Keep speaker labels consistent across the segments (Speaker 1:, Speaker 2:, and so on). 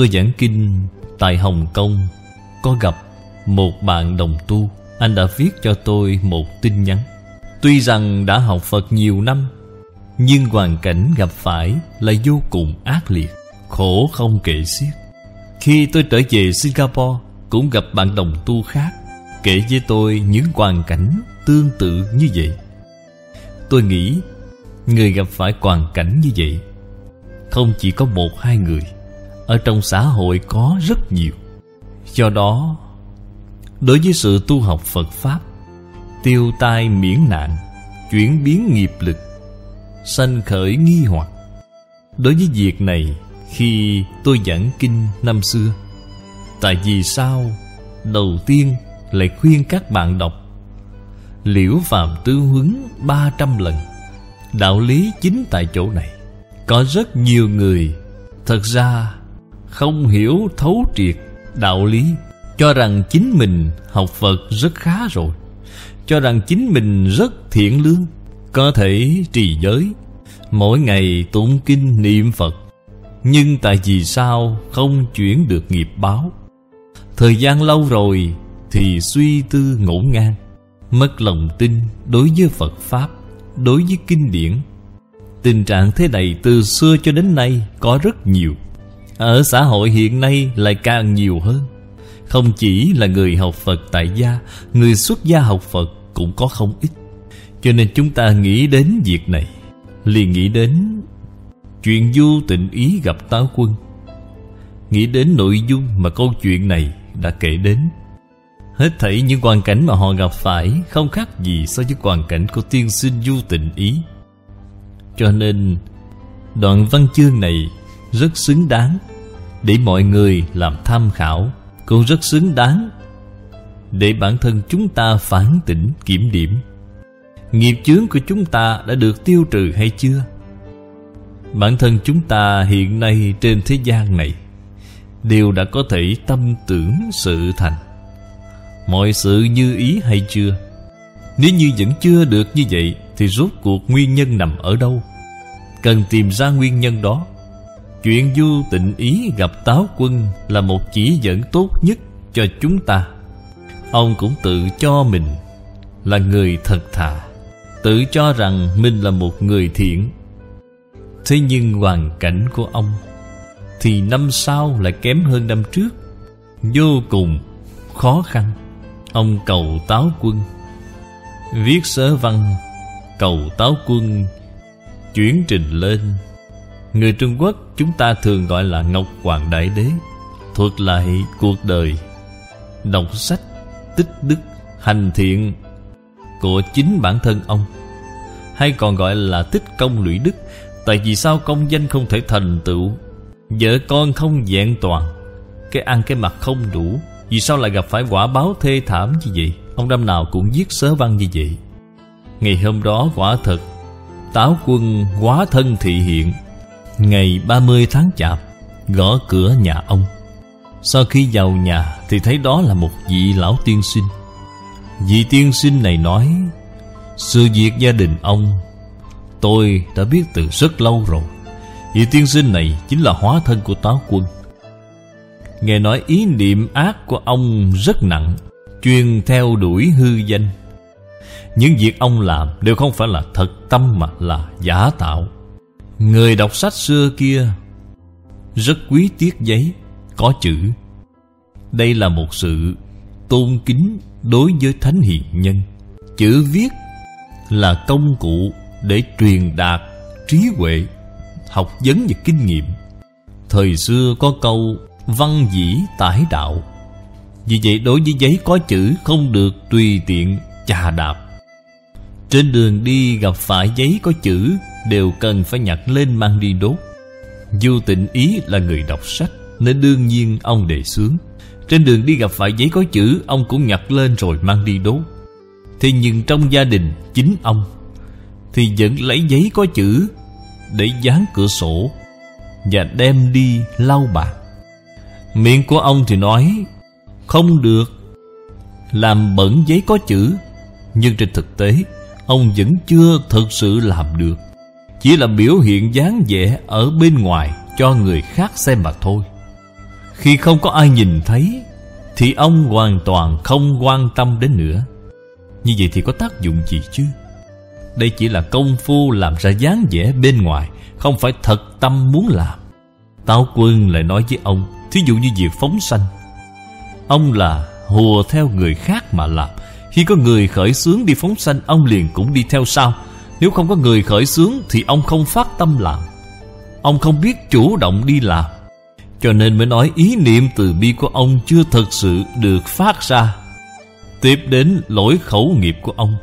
Speaker 1: tôi giảng kinh tại Hồng Kông, Có gặp một bạn đồng tu. Anh đã viết cho tôi một tin nhắn. Tuy rằng đã học Phật nhiều năm, Nhưng hoàn cảnh gặp phải là vô cùng ác liệt, Khổ không kể xiết. Khi tôi trở về Singapore, Cũng gặp bạn đồng tu khác, Kể với tôi những hoàn cảnh tương tự như vậy. Tôi nghĩ Người gặp phải hoàn cảnh như vậy Không chỉ có một hai người ở trong xã hội có rất nhiều. Do đó, Đối với sự tu học Phật Pháp, Tiêu tai miễn nạn, Chuyển biến nghiệp lực, Sanh khởi nghi hoặc, Đối với việc này, Khi tôi giảng kinh năm xưa, Tại vì sao? Đầu tiên lại khuyên các bạn đọc Liễu Phạm Tư Huấn 300 lần, Đạo lý chính tại chỗ này. Có rất nhiều người, Thật ra không hiểu thấu triệt đạo lý, Cho rằng chính mình học Phật rất khá rồi, Cho rằng chính mình rất thiện lương, Có thể trì giới. Mỗi ngày tụng kinh niệm Phật, Nhưng tại vì sao không chuyển được nghiệp báo? Thời gian lâu rồi Thì suy tư ngổn ngang, Mất lòng tin đối với Phật Pháp, Đối với kinh điển. Tình trạng thế này từ xưa cho đến nay có rất nhiều. Ở xã hội hiện nay lại càng nhiều hơn. Không chỉ là người học Phật tại gia, Người xuất gia học Phật cũng có không ít. Cho nên chúng ta nghĩ đến việc này, liền nghĩ đến Chuyện du tịnh ý gặp táo quân. Nghĩ đến nội dung mà câu chuyện này đã kể đến. Hết thảy những hoàn cảnh mà họ gặp phải Không khác gì so với hoàn cảnh của tiên sinh du tịnh ý. Cho nên Đoạn văn chương này rất xứng đáng để mọi người làm tham khảo Cũng rất xứng đáng Để bản thân chúng ta phản tỉnh kiểm điểm Nghiệp chướng của chúng ta đã được tiêu trừ hay chưa? Bản thân chúng ta hiện nay trên thế gian này, Đều đã có thể tâm tưởng sự thành Mọi sự như ý hay chưa? Nếu như vẫn chưa được như vậy, Thì rốt cuộc nguyên nhân nằm ở đâu? Cần tìm ra nguyên nhân đó Chuyện du tịnh ý gặp táo quân Là một chỉ dẫn tốt nhất cho chúng ta. Ông cũng tự cho mình Là người thật thà, Tự cho rằng mình là một người thiện. Thế nhưng hoàn cảnh của ông Thì năm sau lại kém hơn năm trước, Vô cùng khó khăn. Ông cầu táo quân, Viết sớ văn, Cầu táo quân, Chuyển trình lên. Người Trung Quốc chúng ta thường gọi là Ngọc Hoàng Đại Đế Thuật lại cuộc đời Đọc sách Tích đức Hành thiện Của chính bản thân ông, Hay còn gọi là tích công lũy đức. Tại vì sao công danh không thể thành tựu? Vợ con không vẹn toàn, Cái ăn cái mặt không đủ, vì sao lại gặp phải quả báo thê thảm như vậy? Ông năm nào cũng viết sớ văn như vậy. Ngày hôm đó quả thật, Táo quân quá thân thị hiện Ngày 30 tháng chạp, Gõ cửa nhà ông. Sau khi vào nhà Thì thấy đó là một vị lão tiên sinh. Vị tiên sinh này nói, Sự việc gia đình ông, Tôi đã biết từ rất lâu rồi. Vị tiên sinh này chính là hóa thân của táo quân. Nghe nói ý niệm ác của ông rất nặng Chuyên theo đuổi hư danh. Những việc ông làm đều không phải là thật tâm mà là giả tạo. Người đọc sách xưa kia Rất quý tiết giấy, Có chữ. Đây là một sự tôn kính đối với thánh hiền nhân. Chữ viết là công cụ để truyền đạt trí huệ, Học vấn và kinh nghiệm. Thời xưa có câu văn dĩ tải đạo. Vì vậy đối với giấy có chữ không được tùy tiện chà đạp. Trên đường đi gặp phải giấy có chữ Đều cần phải nhặt lên mang đi đốt. Du tịnh ý là người đọc sách, Nên đương nhiên ông đề xướng. Trên đường đi gặp phải giấy có chữ, Ông cũng nhặt lên rồi mang đi đốt. Thế nhưng trong gia đình chính ông, Thì vẫn lấy giấy có chữ Để dán cửa sổ Và đem đi lau bạc Miệng của ông thì nói, Không được, Làm bẩn giấy có chữ, Nhưng trên thực tế Ông vẫn chưa thực sự làm được. Chỉ là biểu hiện dáng vẻ Ở bên ngoài cho người khác xem mà thôi. Khi không có ai nhìn thấy, Thì ông hoàn toàn không quan tâm đến nữa. Như vậy thì có tác dụng gì chứ? Đây chỉ là công phu làm ra dáng vẻ bên ngoài, Không phải thật tâm muốn làm. Táo quân lại nói với ông, Thí dụ như việc phóng sanh. Ông là hùa theo người khác mà làm khi có người khởi xướng đi phóng sanh, Ông liền cũng đi theo sau. Nếu không có người khởi xướng Thì ông không phát tâm làm. Ông không biết chủ động đi làm. Cho nên mới nói ý niệm từ bi của ông Chưa thật sự được phát ra. Tiếp đến lỗi khẩu nghiệp của ông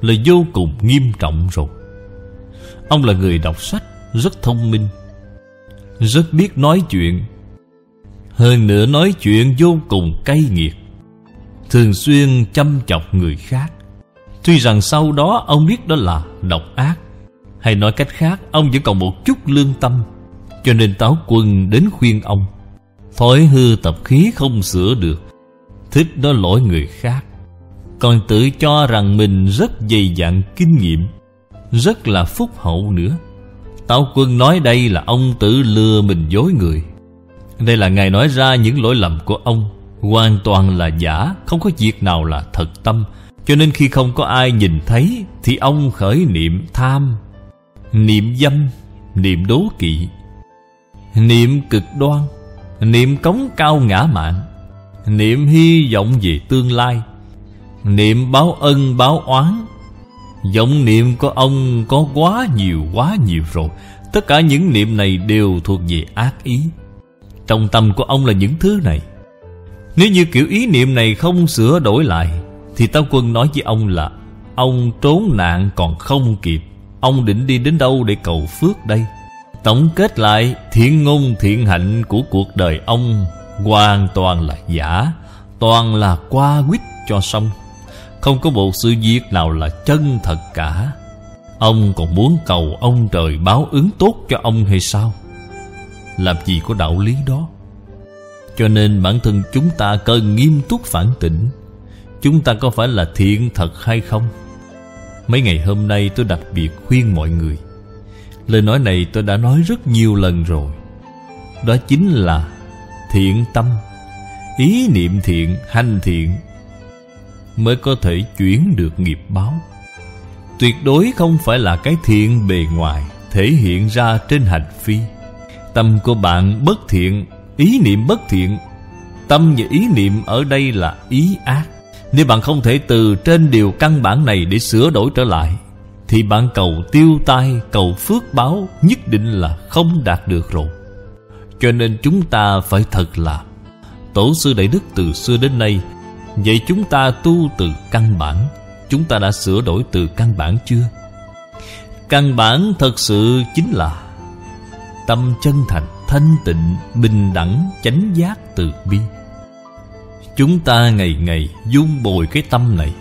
Speaker 1: Là vô cùng nghiêm trọng rồi. Ông là người đọc sách, Rất thông minh, Rất biết nói chuyện. Hơn nữa nói chuyện vô cùng cay nghiệt. Thường xuyên chăm chọc người khác. Tuy rằng sau đó ông biết đó là độc ác, hay nói cách khác, Ông vẫn còn một chút lương tâm, Cho nên táo quân đến khuyên ông, Thói hư tập khí không sửa được, Thích nói lỗi người khác. Còn tự cho rằng mình rất dày dặn kinh nghiệm, Rất là phúc hậu nữa. Táo quân nói đây là ông tự lừa mình dối người. Đây là Ngài nói ra những lỗi lầm của ông. Hoàn toàn là giả, Không có việc nào là thật tâm. Cho nên khi không có ai nhìn thấy, Thì ông khởi niệm tham. Niệm dâm, Niệm đố kỵ. Niệm cực đoan, Niệm cống cao ngã mạng. Niệm hy vọng về tương lai. Niệm báo ân, báo oán. Vọng niệm của ông có quá nhiều quá nhiều rồi. Tất cả những niệm này đều thuộc về ác ý. Trong tâm của ông là những thứ này. Nếu như kiểu ý niệm này không sửa đổi lại, Thì Tao Quân nói với ông là, Ông trốn nạn còn không kịp. Ông định đi đến đâu để cầu phước đây? Tổng kết lại Thiện ngôn thiện hạnh của cuộc đời ông Hoàn toàn là giả, Toàn là qua quýt cho xong. Không có một sự việc nào là chân thật cả. Ông còn muốn cầu ông trời báo ứng tốt cho ông hay sao? Làm gì có đạo lý đó? Cho nên bản thân chúng ta cần nghiêm túc phản tỉnh. Chúng ta có phải là thiện thật hay không? Mấy ngày hôm nay tôi đặc biệt khuyên mọi người. Lời nói này tôi đã nói rất nhiều lần rồi. Đó chính là thiện tâm. Ý niệm thiện, hành thiện Mới có thể chuyển được nghiệp báo. Tuyệt đối không phải là cái thiện bề ngoài Thể hiện ra trên hành phi. Tâm của bạn bất thiện Ý niệm bất thiện. Tâm và ý niệm ở đây là ý ác. Nếu bạn không thể từ trên điều căn bản này để sửa đổi trở lại Thì bạn cầu tiêu tai, cầu phước báo nhất định là không đạt được rồi. Cho nên chúng ta phải thật là Tổ sư Đại Đức từ xưa đến nay Vậy chúng ta tu từ căn bản. Chúng ta đã sửa đổi từ căn bản chưa? Căn bản thật sự chính là Tâm chân thành, thanh tịnh, bình đẳng, chánh giác, từ bi. Chúng ta ngày ngày dung bồi cái tâm này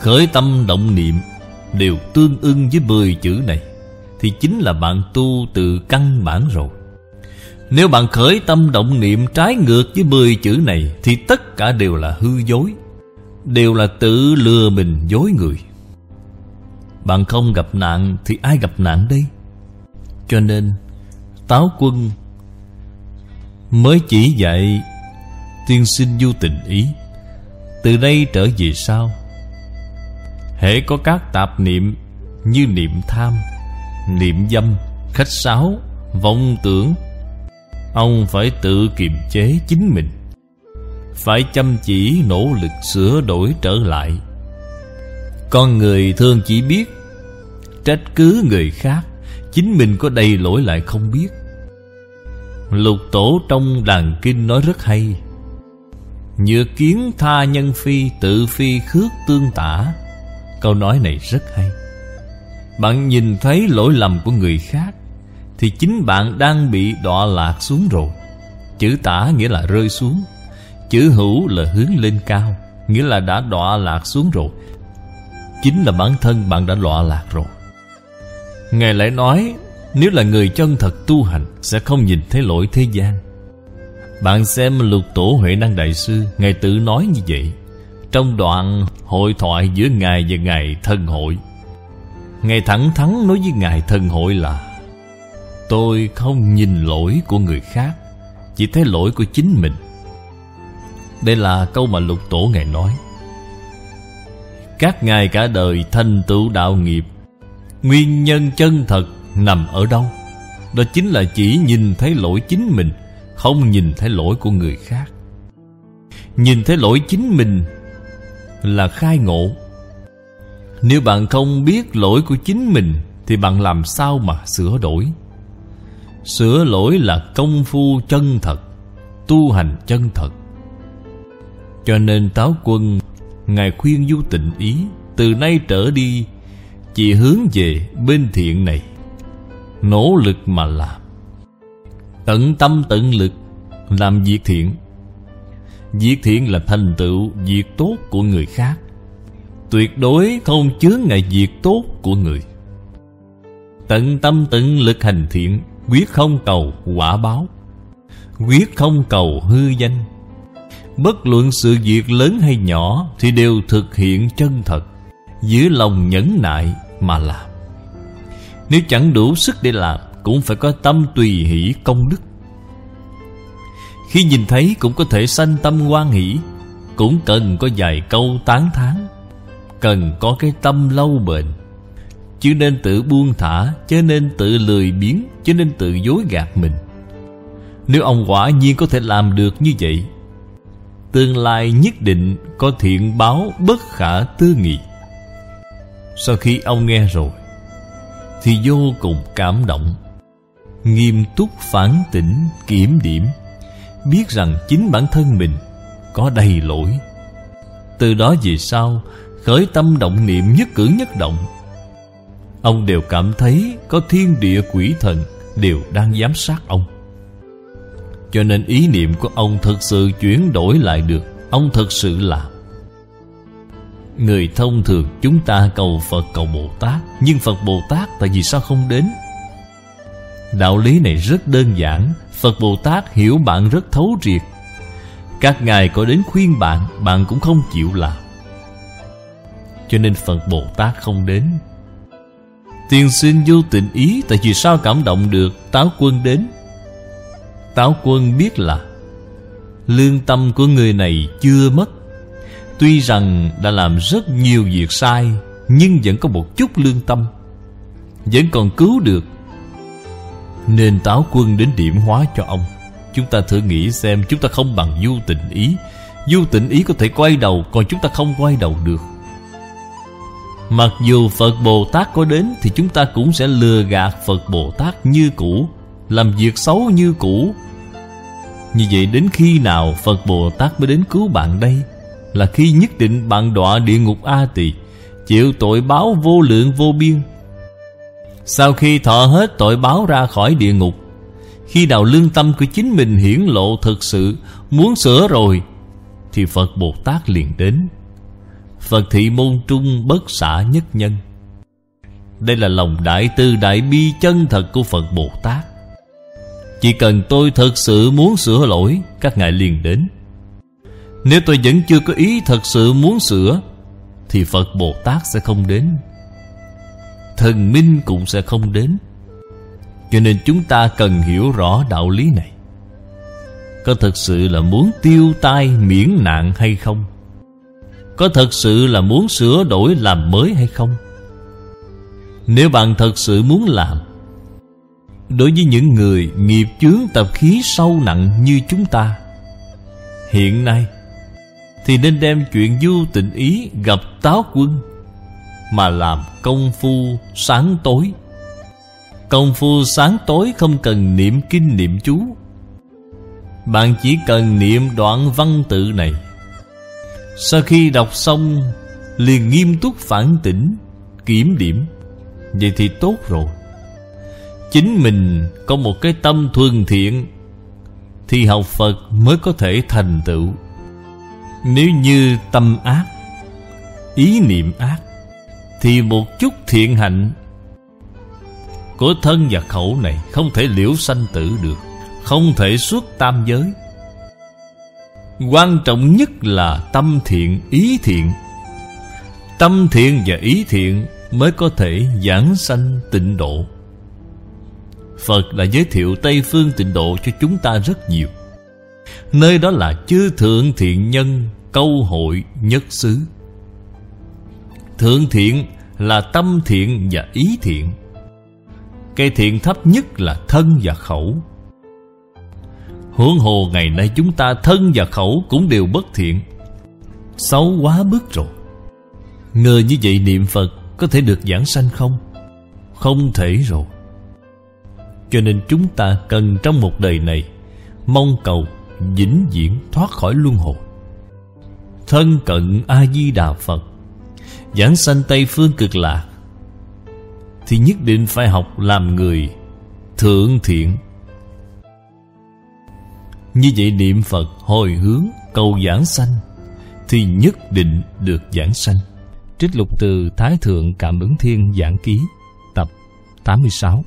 Speaker 1: Khởi tâm động niệm Đều tương ưng với mười chữ này Thì chính là bạn tu từ căn bản rồi. Nếu bạn khởi tâm động niệm trái ngược với mười chữ này Thì tất cả đều là hư dối Đều là tự lừa mình dối người. Bạn không gặp nạn thì ai gặp nạn đây? Cho nên Táo quân Mới chỉ dạy, Tiên sinh du tình ý, Từ đây trở về sau. Hễ có các tạp niệm Như niệm tham, Niệm dâm, Khách sáo, Vọng tưởng, Ông phải tự kiềm chế chính mình. Phải chăm chỉ nỗ lực sửa đổi trở lại. Con người thường chỉ biết Trách cứ người khác, Chính mình có đầy lỗi lại không biết. Lục tổ trong đàn kinh nói rất hay. Nhựa kiến tha nhân phi, Tự phi khước tương tả. Câu nói này rất hay. Bạn nhìn thấy lỗi lầm của người khác, Thì chính bạn đang bị đọa lạc xuống rồi. Chữ tả nghĩa là rơi xuống. Chữ hữu là hướng lên cao, Nghĩa là đã đọa lạc xuống rồi. Chính là bản thân bạn đã đọa lạc rồi. Ngài lại nói nếu là người chân thật tu hành, Sẽ không nhìn thấy lỗi thế gian. Bạn xem lục tổ Huệ Năng Đại Sư, Ngài tự nói như vậy. Trong đoạn hội thoại giữa Ngài và Ngài thân hội, Ngài thẳng thắn nói với Ngài thân hội là, Tôi không nhìn lỗi của người khác, Chỉ thấy lỗi của chính mình. Đây là câu mà lục tổ ngài nói. Các ngài cả đời thành tựu đạo nghiệp, Nguyên nhân chân thật nằm ở đâu? Đó chính là chỉ nhìn thấy lỗi chính mình, Không nhìn thấy lỗi của người khác. Nhìn thấy lỗi chính mình Là khai ngộ. Nếu bạn không biết lỗi của chính mình, Thì bạn làm sao mà sửa đổi? Sửa lỗi là công phu chân thật, Tu hành chân thật. Cho nên Táo Quân, Ngài khuyên du tịnh ý, Từ nay trở đi, Chỉ hướng về bên thiện này. Nỗ lực mà làm. Tận tâm tận lực Làm việc thiện. Việc thiện là thành tựu Việc tốt của người khác. Tuyệt đối không chứa ngại việc tốt của người. Tận tâm tận lực hành thiện, Quyết không cầu quả báo, Quyết không cầu hư danh. Bất luận sự việc lớn hay nhỏ Thì đều thực hiện chân thật, Giữ lòng nhẫn nại mà làm. Nếu chẳng đủ sức để làm, Cũng phải có tâm tùy hỷ công đức. Khi nhìn thấy, cũng có thể sanh tâm quan hỷ. Cũng cần có vài câu tán thán. Cần có cái tâm lâu bền. Chứ nên tự buông thả, Chứ nên tự lười biếng, Chứ nên tự dối gạt mình. Nếu ông quả nhiên có thể làm được như vậy, Tương lai nhất định có thiện báo bất khả tư nghị. Sau khi ông nghe rồi thì vô cùng cảm động. Nghiêm túc phản tỉnh kiểm điểm, Biết rằng chính bản thân mình có đầy lỗi. Từ đó về sau, Khởi tâm động niệm nhất cử nhất động. Ông đều cảm thấy có thiên địa quỷ thần Đều đang giám sát ông. Cho nên ý niệm của ông thực sự chuyển đổi lại được. Ông thực sự làm Người thông thường chúng ta cầu Phật, cầu Bồ Tát. Nhưng Phật Bồ Tát tại vì sao không đến? Đạo lý này rất đơn giản. Phật Bồ Tát hiểu bạn rất thấu triệt. Các ngài có đến khuyên bạn Bạn cũng không chịu làm. Cho nên Phật Bồ Tát không đến. Tiên sinh vô tình ý Tại vì sao cảm động được? Táo quân đến. Táo quân biết là Lương tâm của người này chưa mất. Tuy rằng đã làm rất nhiều việc sai, Nhưng vẫn có một chút lương tâm. Vẫn còn cứu được. Nên táo quân đến điểm hóa cho ông. Chúng ta thử nghĩ xem Chúng ta không bằng du tình ý. Du tình ý có thể quay đầu, Còn chúng ta không quay đầu được. Mặc dù Phật Bồ Tát có đến, Thì chúng ta cũng sẽ lừa gạt Phật Bồ Tát như cũ, Làm việc xấu như cũ. Như vậy đến khi nào Phật Bồ Tát mới đến cứu bạn đây? Là khi nhất định bạn đọa địa ngục A Tỳ, Chịu tội báo vô lượng vô biên. Sau khi thọ hết tội báo ra khỏi địa ngục, Khi nào lương tâm của chính mình hiển lộ thực sự, Muốn sửa rồi, Thì Phật Bồ Tát liền đến. Phật thị môn trung bất xả nhất nhân. Đây là lòng đại tư đại bi chân thật của Phật Bồ Tát. Chỉ cần tôi thật sự muốn sửa lỗi, Các ngài liền đến. Nếu tôi vẫn chưa có ý thật sự muốn sửa, Thì Phật Bồ Tát sẽ không đến. Thần minh cũng sẽ không đến. Cho nên chúng ta cần hiểu rõ đạo lý này. Có thật sự là muốn tiêu tai miễn nạn hay không? Có thật sự là muốn sửa đổi làm mới hay không? Nếu bạn thật sự muốn làm, Đối với những người nghiệp chướng tập khí sâu nặng như chúng ta, Hiện nay thì nên đem chuyện du tịnh ý gặp táo quân, Mà làm công phu sáng tối. Công phu sáng tối không cần niệm kinh niệm chú. Bạn chỉ cần niệm đoạn văn tự này. Sau khi đọc xong, Liền nghiêm túc phản tỉnh, Kiểm điểm. Vậy thì tốt rồi. Chính mình có một cái tâm thuần thiện, Thì học Phật mới có thể thành tựu. Nếu như tâm ác Ý niệm ác Thì một chút thiện hạnh Của thân và khẩu này Không thể liễu sanh tử được Không thể suốt tam giới. Quan trọng nhất là tâm thiện, ý thiện. Tâm thiện và ý thiện mới có thể giảng sanh tịnh độ. Phật đã giới thiệu Tây Phương tịnh độ cho chúng ta rất nhiều. Nơi đó là chư thượng thiện nhân, Câu hội nhất xứ. Thượng thiện là tâm thiện và ý thiện. Cây thiện thấp nhất là thân và khẩu. Huống hồ ngày nay chúng ta thân và khẩu cũng đều bất thiện. Xấu quá mức rồi. Ngờ như vậy niệm Phật có thể được giảng sanh không? Không thể rồi. Cho nên chúng ta cần trong một đời này Mong cầu vĩnh viễn thoát khỏi luân hồi. Thân cận A-di-đà Phật, Giảng sanh Tây Phương cực lạc Thì nhất định phải học làm người Thượng thiện. Như vậy niệm Phật hồi hướng cầu giảng sanh, Thì nhất định được giảng sanh. Trích lục từ Thái Thượng Cảm ứng Thiên Giảng Ký, Tập 86